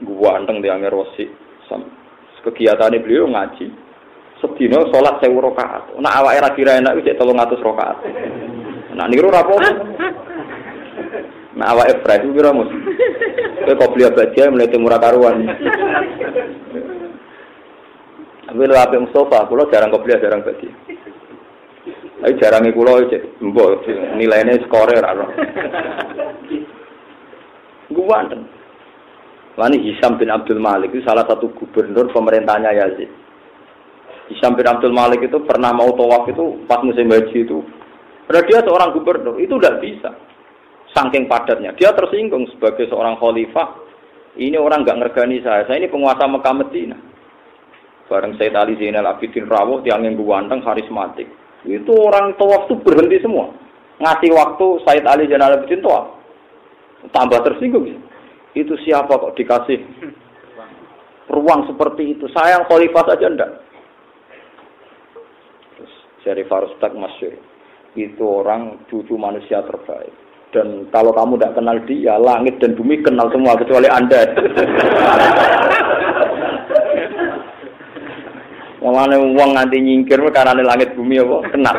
Guanteng di Angger Rosi. Kegiatannya beliau ngaji. Sedina sholat sewu rokaat. Nah awak era kira enak itu tolong ngatus rokaat. Nah niru rapo. Nah awak efra itu kira mus. Kau kau beli baca mulai murah karuan. Tapi lu apa Mustafa, pulau jarang kau beli jarang baca. Tapi jarang iku mbok nilainya skore ora. Gua Wani Hisam bin Abdul Malik itu salah satu gubernur pemerintahnya Yazid. Hisam bin Abdul Malik itu pernah mau tawaf itu pas musim haji itu. Karena dia seorang gubernur, itu tidak bisa. Saking padatnya. Dia tersinggung sebagai seorang khalifah. Ini orang nggak ngergani saya. Saya ini penguasa Mekah Medina. Bareng Said Ali Zainal Abidin Rawuh, tiang yang ganteng, karismatik. Itu orang tawaf itu berhenti semua. Ngasih waktu Said Ali Zainal Abidin tawaf. Tambah tersinggung. Itu siapa kok dikasih ruang seperti itu? Sayang khalifah saja enggak. Terus Syarif Farustak Masyur. Itu orang cucu manusia terbaik. Dan kalau kamu tidak kenal dia, langit dan bumi kenal semua kecuali Anda. Mulane wong nganti nyingkir karena langit bumi apa kenal.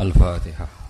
Al-Fatihah.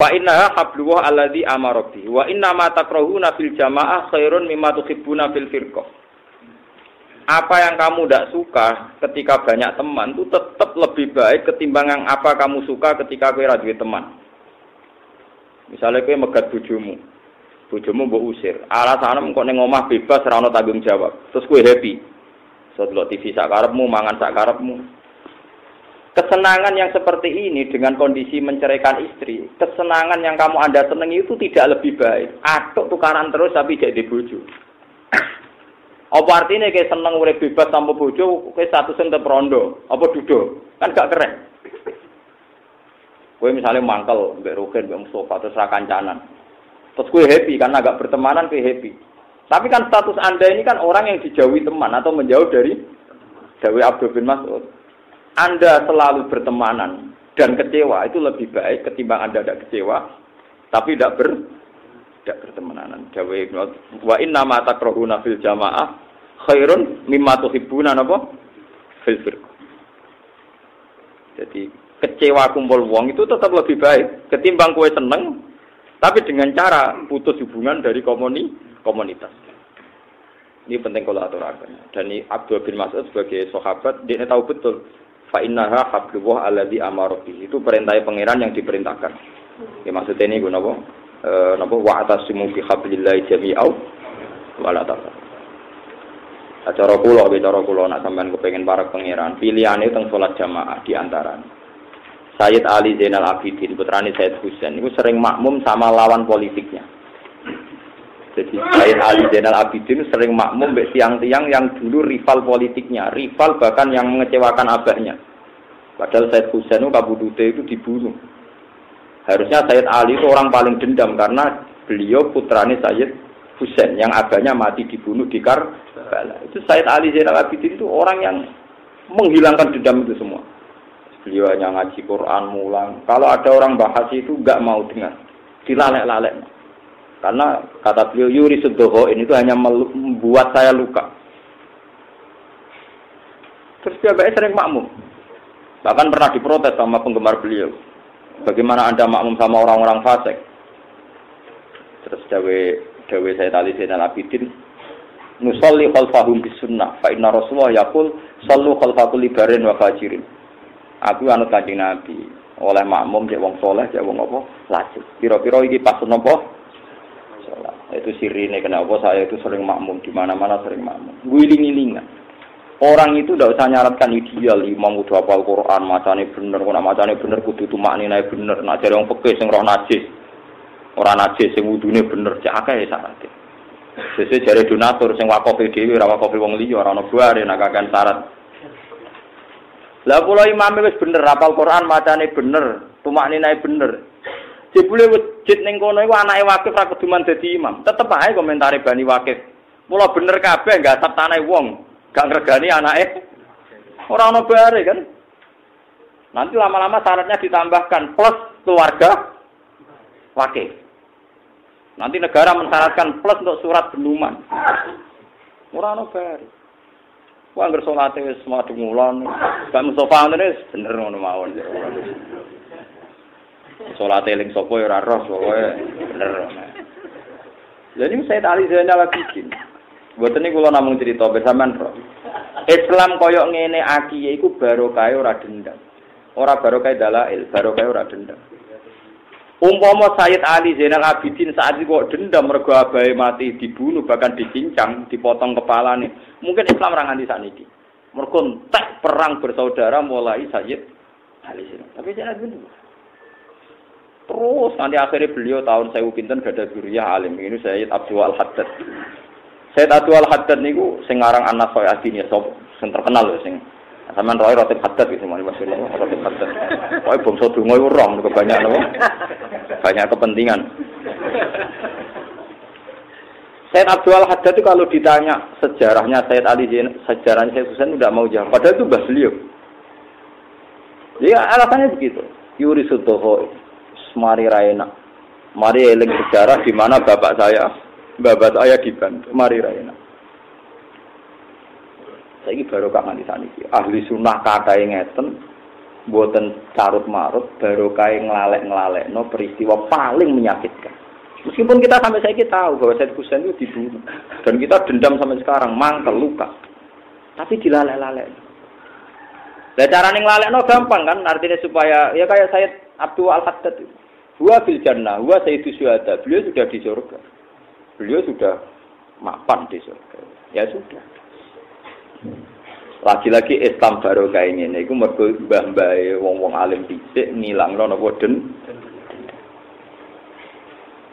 Wa inna hablullah alladzi amara bihi wa inna ma takrahuna fil jamaah khairun mimma tuhibbuna fil firqah. Apa yang kamu tidak suka ketika banyak teman itu tetap lebih baik ketimbang apa kamu suka ketika kowe ra teman. Misalnya kowe megat bojomu. Bojomu mbok usir. Alasane kok ning omah bebas ora ana tanggung jawab. Terus kowe happy. So delok TV sak karepmu, mangan sak karepmu. Kesenangan yang seperti ini dengan kondisi menceraikan istri, kesenangan yang kamu anda senangi itu tidak lebih baik. Atuk tukaran terus tapi jadi bojo. Apa artinya kayak seneng urip bebas tanpa bojo, kayak satu sen rondo, apa dudo, kan gak keren. Kue misalnya mangkel, mbak Rogen, mbak Mustafa, terus rakancanan. Terus kue happy karena agak bertemanan, kue happy. Tapi kan status anda ini kan orang yang dijauhi teman atau menjauh dari Dewi Abdul bin Mas'ud. Anda selalu bertemanan dan kecewa itu lebih baik ketimbang Anda tidak kecewa tapi tidak ber tidak bertemanan. Jawa wa inna ma takrahuna fil jamaah khairun mimma tuhibbuna napa fil firqah. Jadi kecewa kumpul wong itu tetap lebih baik ketimbang kue seneng tapi dengan cara putus hubungan dari komuni komunitas. Ini penting kalau aturakan. Dan ini Abdul bin Mas'ud sebagai sahabat dia tahu betul fa innaha hablullah alladzi amara Itu perintah pangeran yang diperintahkan. Ya maksudnya ini gue nopo e, nopo wa atasimu bi hablillah jami'au wala ta'ala. Cara kula ge cara kula nak sampean kepengin para pangeran, pilihane teng salat jamaah di antara. Sayyid Ali Zainal Abidin putrane Sayyid Husain itu sering makmum sama lawan politiknya. Jadi Sayyid Ali Zainal Abidin sering makmum mbek tiang-tiang yang dulu rival politiknya, rival bahkan yang mengecewakan abahnya. Padahal Sayyid Husain kabudute itu dibunuh. Harusnya Sayyid Ali itu orang paling dendam karena beliau putrane Sayyid Husain yang abahnya mati dibunuh di Karbala. Itu Sayyid Ali Zainal Abidin itu orang yang menghilangkan dendam itu semua. Beliau hanya ngaji Quran mulang. Kalau ada orang bahas itu nggak mau dengar, dilalek-lalek. Karena kata beliau Yuri Sudoho ini itu hanya membuat saya luka. Terus dia sering makmum. Bahkan pernah diprotes sama penggemar beliau. Bagaimana anda makmum sama orang-orang fasik? Terus dawe dawe saya tali saya Abidin nusolli khalfahum bis sunnah fa inna rasulullah yaqul sallu khalfa kulli barin wa fajirin aku anut kanjeng nabi oleh makmum cek wong soleh cek wong apa lajeng pira-pira iki pas. Itu sirine kenapa saya itu sering makmum di mana-mana sering makmum. Guling-gilingan. Orang itu tidak usah nyaratkan ideal, imam udah hafal Quran, macane bener, kok macane bener kudu itu maknine bener, nak jare wong pekeh sing roh najis. Ora najis sing wudune bener, cak akeh ya syaratnya. Sesuai jari donatur sing wakaf dhewe ora wakaf wong liya ora ana bare nak kakan syarat. Lah kula imame wis bener apal Quran macane bener, tumakninae bener. Jebule wujud ning kono iku anake wakif ra keduman dadi imam. Tetep ae komentare Bani Wakif. Mula bener kabeh enggak sab tanahe wong, gak ngregani anake. Ora ana bare kan. Nanti lama-lama syaratnya ditambahkan plus keluarga wakif. Nanti negara mensyaratkan plus untuk surat benuman. Ora ana bare. Wah, anggere salate wis madhep ngulon. Ngene bener ngono mawon. Salate eling sapa ya roh pokoke bener. Jadi saya tali Zainal Abidin. Buat ini kalau namung cerita bersama roh. Islam koyok ngene aki iku barokah ora dendam. Ora barokah dalail, barokah ora dendam. Umpama Sayyid Ali Zainal Abidin saat itu kok dendam mergo abahe mati dibunuh bahkan dicincang, dipotong kepalanya. Mungkin Islam ora nganti sakniki. Mergo entek perang bersaudara mulai Sayyid Ali Zainal. Tapi jangan dulu. Terus nanti akhirnya beliau tahun saya pinten gada guriyah alim ini Sayyid Abdul Al Haddad. Sayyid Abdul Al Haddad niku sing anak Soy Adin ya sop sing terkenal lho sing Sampeyan roy roti haddad gitu mari Mas roti haddad. Pokoke bangsa donga iku rom banyak napa? Banyak kepentingan. Said Abdul Haddad itu kalau ditanya sejarahnya Said Ali sejarahnya Said Husain tidak mau jawab. Padahal itu mbah beliau. Ya alasannya begitu. Yuri Sudoho, Mari Raina. Mari eling sejarah di mana bapak saya, bapak saya dibantu. Mari Raina. Saiki baru kak nganti saniki. Ahli sunnah kakae ngeten buatan carut marut baru kayak ngelalek ngelalek no peristiwa paling menyakitkan. Meskipun kita sampai saya tahu bahwa Said Husain itu dibunuh dan kita dendam sampai sekarang mangkel luka, tapi dilalek-lalek. Lah cara ning no gampang kan artinya supaya ya kayak Said Abdul Al Haddad itu. Huwa fil jannah, huwa sayyidu syuhada. Beliau sudah di surga. Beliau sudah mapan di surga. Ya sudah. Lagi-lagi Islam baru kayak ini, itu mergo mbah-mbah wong-wong alim dhisik ngilangno napa den.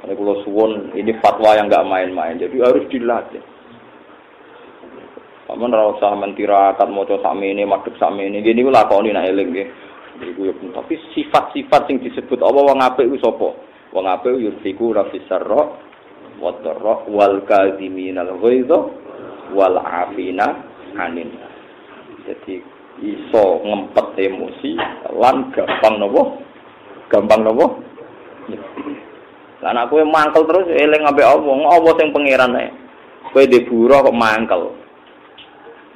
Ini kalau suwon ini fatwa yang nggak main-main, jadi harus dilatih. Kamu ora usah mentirakat maca sami ini, madhep sami ini, gini lakoni nak eling. Iku ya tapi sifat-sifat yang disebut Allah wong apik ku sapa? Wong apik yurfiku rafisarra wa dharra wal kadhiminal ghaidha wal afina anin. Jadi iso ngempet emosi lan gampang nopo? Gampang nopo? Lah nek kowe mangkel terus eling ambek Allah, apa sing pangeran ae. Kowe buruh kok mangkel.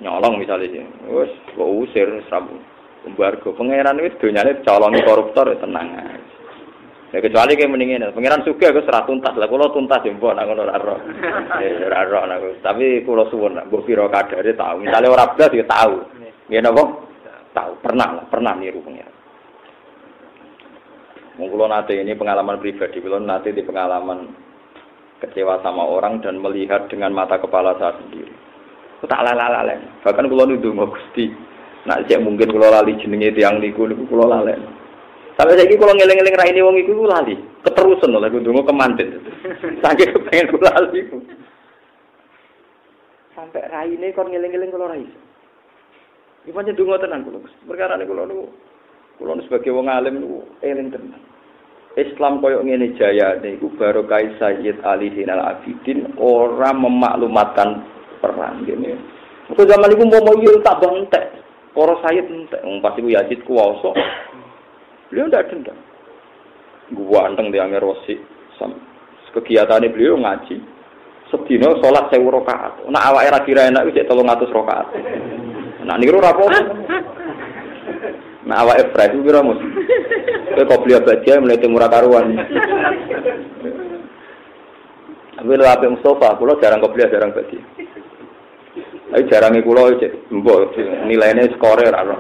Nyolong misalnya wes kok usir sabu. Embargo pangeran wis donyane colongi koruptor ya tenang. Ya kecuali kayak mendingin, pangeran suka aku serat tuntas lah, kalau tuntas ya mbok nak ngono raro, raro nak. Tapi kalau suwon nak, mbok piro kadare tahu. Misalnya orang belas ya tahu, ya nopo tahu, pernah lah, pernah niru pangeran. Mungkin nanti ini pengalaman pribadi, kalau nanti di pengalaman kecewa sama orang dan melihat dengan mata kepala saya sendiri. Aku tak. Bahkan kalau nuduh gusti, nak cek mungkin kalau lali jenenge tiang niku niku kalau lalen. Sampai saya kalau ngeling-ngeling rai ini wong iku lali, keterusan lah gue tunggu kemantin. Saking kepengen gue lali. Sampai rai ini kalau ngeling-ngeling kalau rai. Panjang dungo tenan kulo. Perkara ini kulo nu, kulo sebagai wong alim nu eling tenan. Islam koyo ngene jaya niku baru kai Sayyid Ali Dinal Abidin orang memaklumatkan perang gini. Kau zaman itu mau mau tak bantek, para Sayyid entek, pasti ku Yazid kuwasa. Beliau tidak dendam. Gua anteng di Amir Rosi. Kegiatannya beliau ngaji. Sedino sholat sewu rokaat. Nah awak era kira enak tolong ngatus rokaat. Nah niru rapo. Nah awak efra itu kira mus. Kau kau beli baca mulai murah karuan. Tapi lo apa Mustafa, kulo jarang kau beli jarang baca. Ayo jarangnya kulo mbok nilainya skore raro.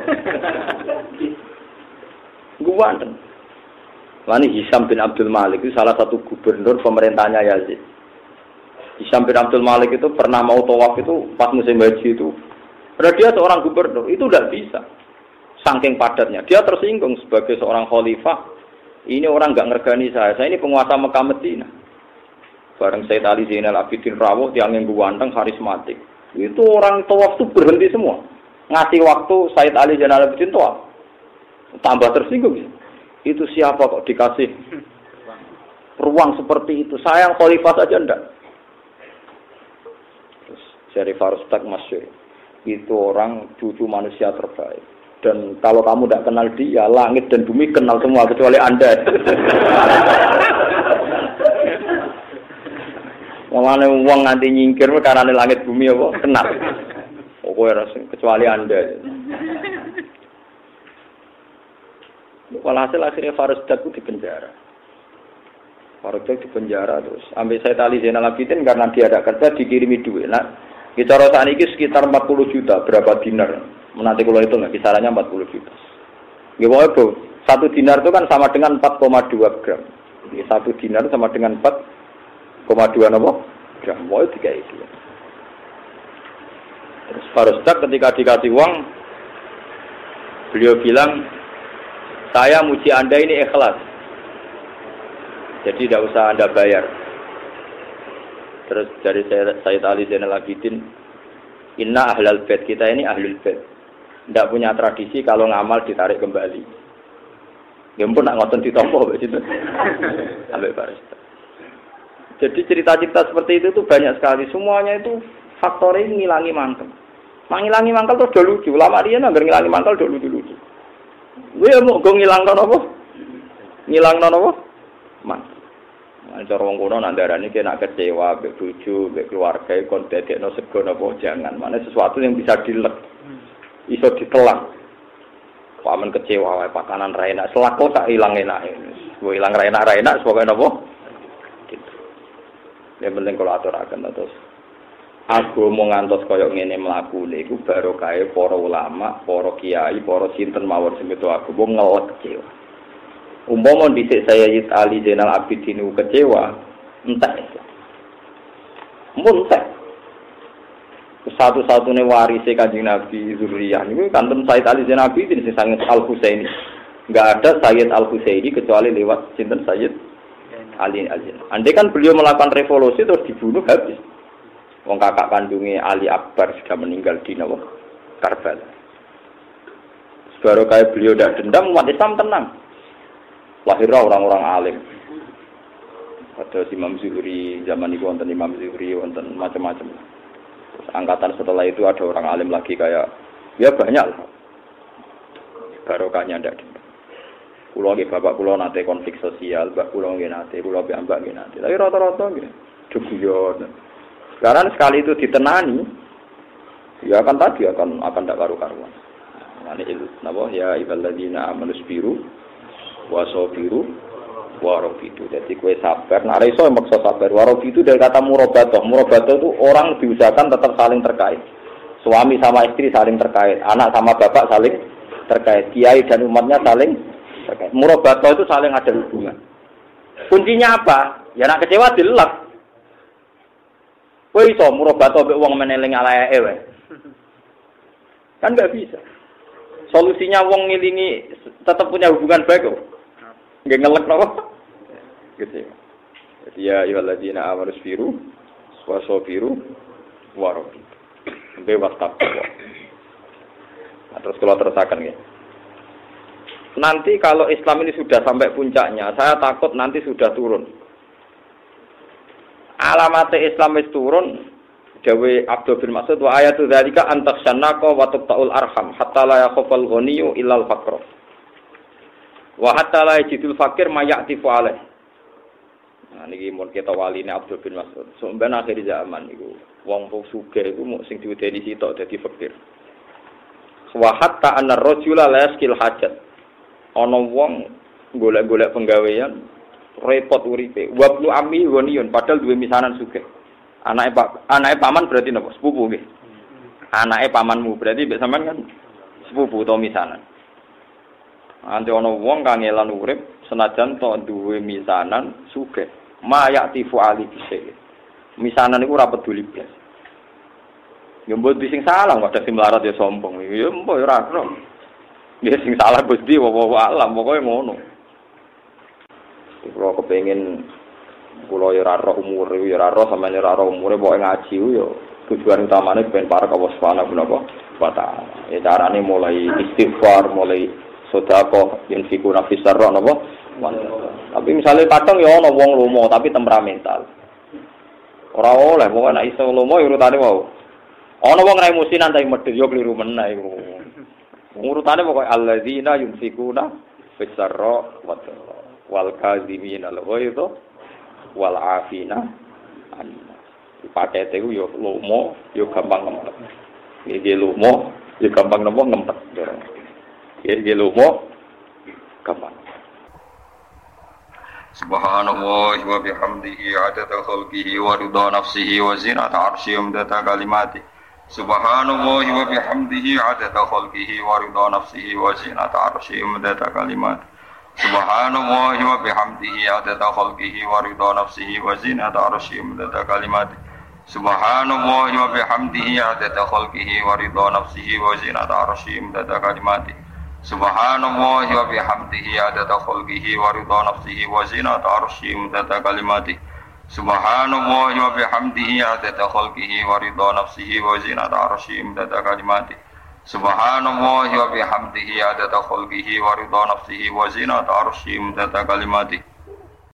Guwanten. Lani Hisam bin Abdul Malik itu salah satu gubernur pemerintahnya Yazid. Hisam bin Abdul Malik itu pernah mau tawaf itu pas musim haji itu. Karena dia seorang gubernur, itu tidak bisa. Saking padatnya. Dia tersinggung sebagai seorang khalifah. Ini orang nggak ngergani saya. Saya ini penguasa Mekah Medina. Bareng Said Ali Zainal Abidin Rawuh yang yang ganteng karismatik. Itu orang tawaf itu berhenti semua. Ngasih waktu Said Ali Zainal Abidin tawaf. Tambah tersinggung. Itu siapa kok dikasih ruang seperti itu? Sayang khalifah saja enggak. Terus Syarif Farustak Masyur. Itu orang cucu manusia terbaik. Dan kalau kamu tidak kenal dia, langit dan bumi kenal semua kecuali Anda. Mulane wong nganti nyingkir karena langit bumi apa kenal. Pokoknya rasa kecuali Anda. Walhasil akhirnya Farus Daku di penjara. Farus di penjara terus. Ambil saya tali Zainal Abidin karena dia ada kerja dikirimi duit. Nah, kita saat ini sekitar 40 juta berapa dinar. Menanti kalau itu nggak kisarannya 40 juta. Gimana bu? Satu dinar itu kan sama dengan 4,2 gram. Satu dinar sama dengan 4 koma dua nopo gram mau tiga itu terus Farusdak ketika dikasih uang beliau bilang saya muji anda ini ikhlas. Jadi tidak usah anda bayar. Terus dari Sayyid Ali Zainal Abidin Inna ahlal bed kita ini ahlul bed tidak punya tradisi kalau ngamal ditarik kembali. Ya pun nak ngotot di toko begitu sampai Farusdak jadi cerita-cerita seperti itu tuh banyak sekali. Semuanya itu faktornya ngilangi mangkel. Mengilangi mangkel tuh udah lucu. Lama dia nggak ngilangi mangkel udah lucu-lucu. Gue mau gue ngilang apa? Ngilang apa? Mangkel. Nah, cara wong kuno nandarane kena kecewa, mbek bojo, mbek keluarga kon dadekno sego napa jangan. Mana sesuatu yang bisa dilek. Iso ditelang. Paman kecewa wae pakanan ra enak, selako tak ilang enak. Gue ilang ra enak ra enak, napa? Yang penting kalau aturakan terus. Aku mau ngantos koyok ngene melaku iku baru kaya para ulama, para kiai, para sinten mawon sing aku mau ngelek kecewa. Umpama dhisik saya Yid Ali Zainal Abidin kecewa, entah itu. Muntah. Satu-satunya warisnya kanjeng Nabi Zuriyah ini kanten Sayyid Ali Zainal Abidin sing sangat Al Husaini. Enggak ada Sayyid Al Husaini kecuali lewat sinten Sayyid Ali Ali. Andai kan beliau melakukan revolusi terus dibunuh habis. Wong kakak kandungnya Ali Akbar sudah meninggal di Nawa Karbala. Baru kayak beliau tidak dendam, umat Islam tenang. Lahirlah orang-orang alim. Ada Imam Zuhri, zaman itu wonten Imam Zuhri, wonten macam-macam. angkatan setelah itu ada orang alim lagi kayak, ya banyak lah. Barokahnya tidak. Kulo nggih bapak kulo nate konflik sosial, mbak kulo nggih nate, kulo mbak mbak nggih nate. Tapi rata-rata nggih duguyon. Karena sekali itu ditenani, ya akan tadi akan akan tidak karu-karuan. Ini itu, nabo ya iballadzina amanu biru, wasobiru, warofidu. Jadi kue sabar. Nah, iso yang maksa sabar. Warofidu dari kata murabatoh. Murabatoh itu orang diusahakan tetap saling terkait. Suami sama istri saling terkait. Anak sama bapak saling terkait. Kiai dan umatnya saling Murobato itu saling ada hubungan. Kuncinya apa? Ya nak kecewa dilek. Kowe iso murobato mbek wong meneling alae wae. Kan nggak bisa. Solusinya wong ngilingi tetap punya hubungan baik kok. Nggak ngelek nopo. Gitu. Jadi ya ayyuhalladzina amanu biru wasabiru warobi. Bebas takwa. Nah, terus kalau terusakan ya. Nanti kalau Islam ini sudah sampai puncaknya, saya takut nanti sudah turun. Alamat Islam itu turun, Dawe Abdul bin Mas'ud wa ayatu dzalika antaksyanaka wa tuqtaul arham hatta la yakhafal ghaniyyu illal faqr. Wa hatta la yajidul fakir mayatifu alaih. Nah niki mun kita waline Abdul bin Mas'ud. Sampeyan akhir zaman niku wong sugih iku mung sing diwedeni sitok dadi fakir. Wa hatta anna rajula la yaskil hajat ana wong golek-golek penggawean repot uripe. Wablu ami wonion padahal duwe misanan sugih. Anake pak anake paman berarti napa? Sepupu nggih. Anake pamanmu berarti mbek sampean kan sepupu utawa misanan. Nanti ana wong kang elan urip senajan to duwe misanan sugih. Mayak tifu ali bisa misanan iku ora peduli blas. Ya mbok sing salah wadah sing melarat ya sombong. Ya mbok ya ora Ya sing salah Gusti wa alam pokoke ngono. Kalau kepengen Kula ya ora roh umure ya ora roh sampeyan ora roh umure pokoke ngaji yo tujuan utamanya ben para kawas subhanahu wa ta'ala. Ya carane mulai istighfar, mulai sedekah, infiko nafis sarra napa? Tapi misalnya kadang ya ana wong lomo tapi temperamental. Ora oleh wong nek iso lomo ya urutane wae. Ana wong rai musinan tapi medhit yo kliru meneh iku. Urutane pokoke alladzina yunfikuna fisarra wa wal kadzimin al ghaidha wal afina pakete ku yo lomo yo gampang ngempet. Iki lomo yo gampang nopo ngempet. Iki lomo gampang. Subhanallah wa bihamdihi adada khalqihi wa ridha nafsihi wa zinata arsyihi wa midada kalimati. Subhanallah wa bihamdihi adada khalqihi wa ridha nafsihi wa zinata arsyihi wa midada kalimati. Subhanallah wa bihamdihi adada khalqihi wa ridha nafsihi wa zinata arsyihi wa midada kalimati. Subhanallah wa bihamdihi adada khalqihi wa ridha nafsihi wa zinata arsyihi wa midada kalimati. Subhanallah wa bihamdihi adada khalqihi wa ridha nafsihi wa zinata arsyihi mudada kalimati Subhanallah wa bihamdihi adada khalqihi wa ridha nafsihi wa zinata arsyihi mudada kalimati. Subhanallah wa bihamdihi adada khalqihi wa ridha nafsihi wa zinata arsyihi mudada kalimati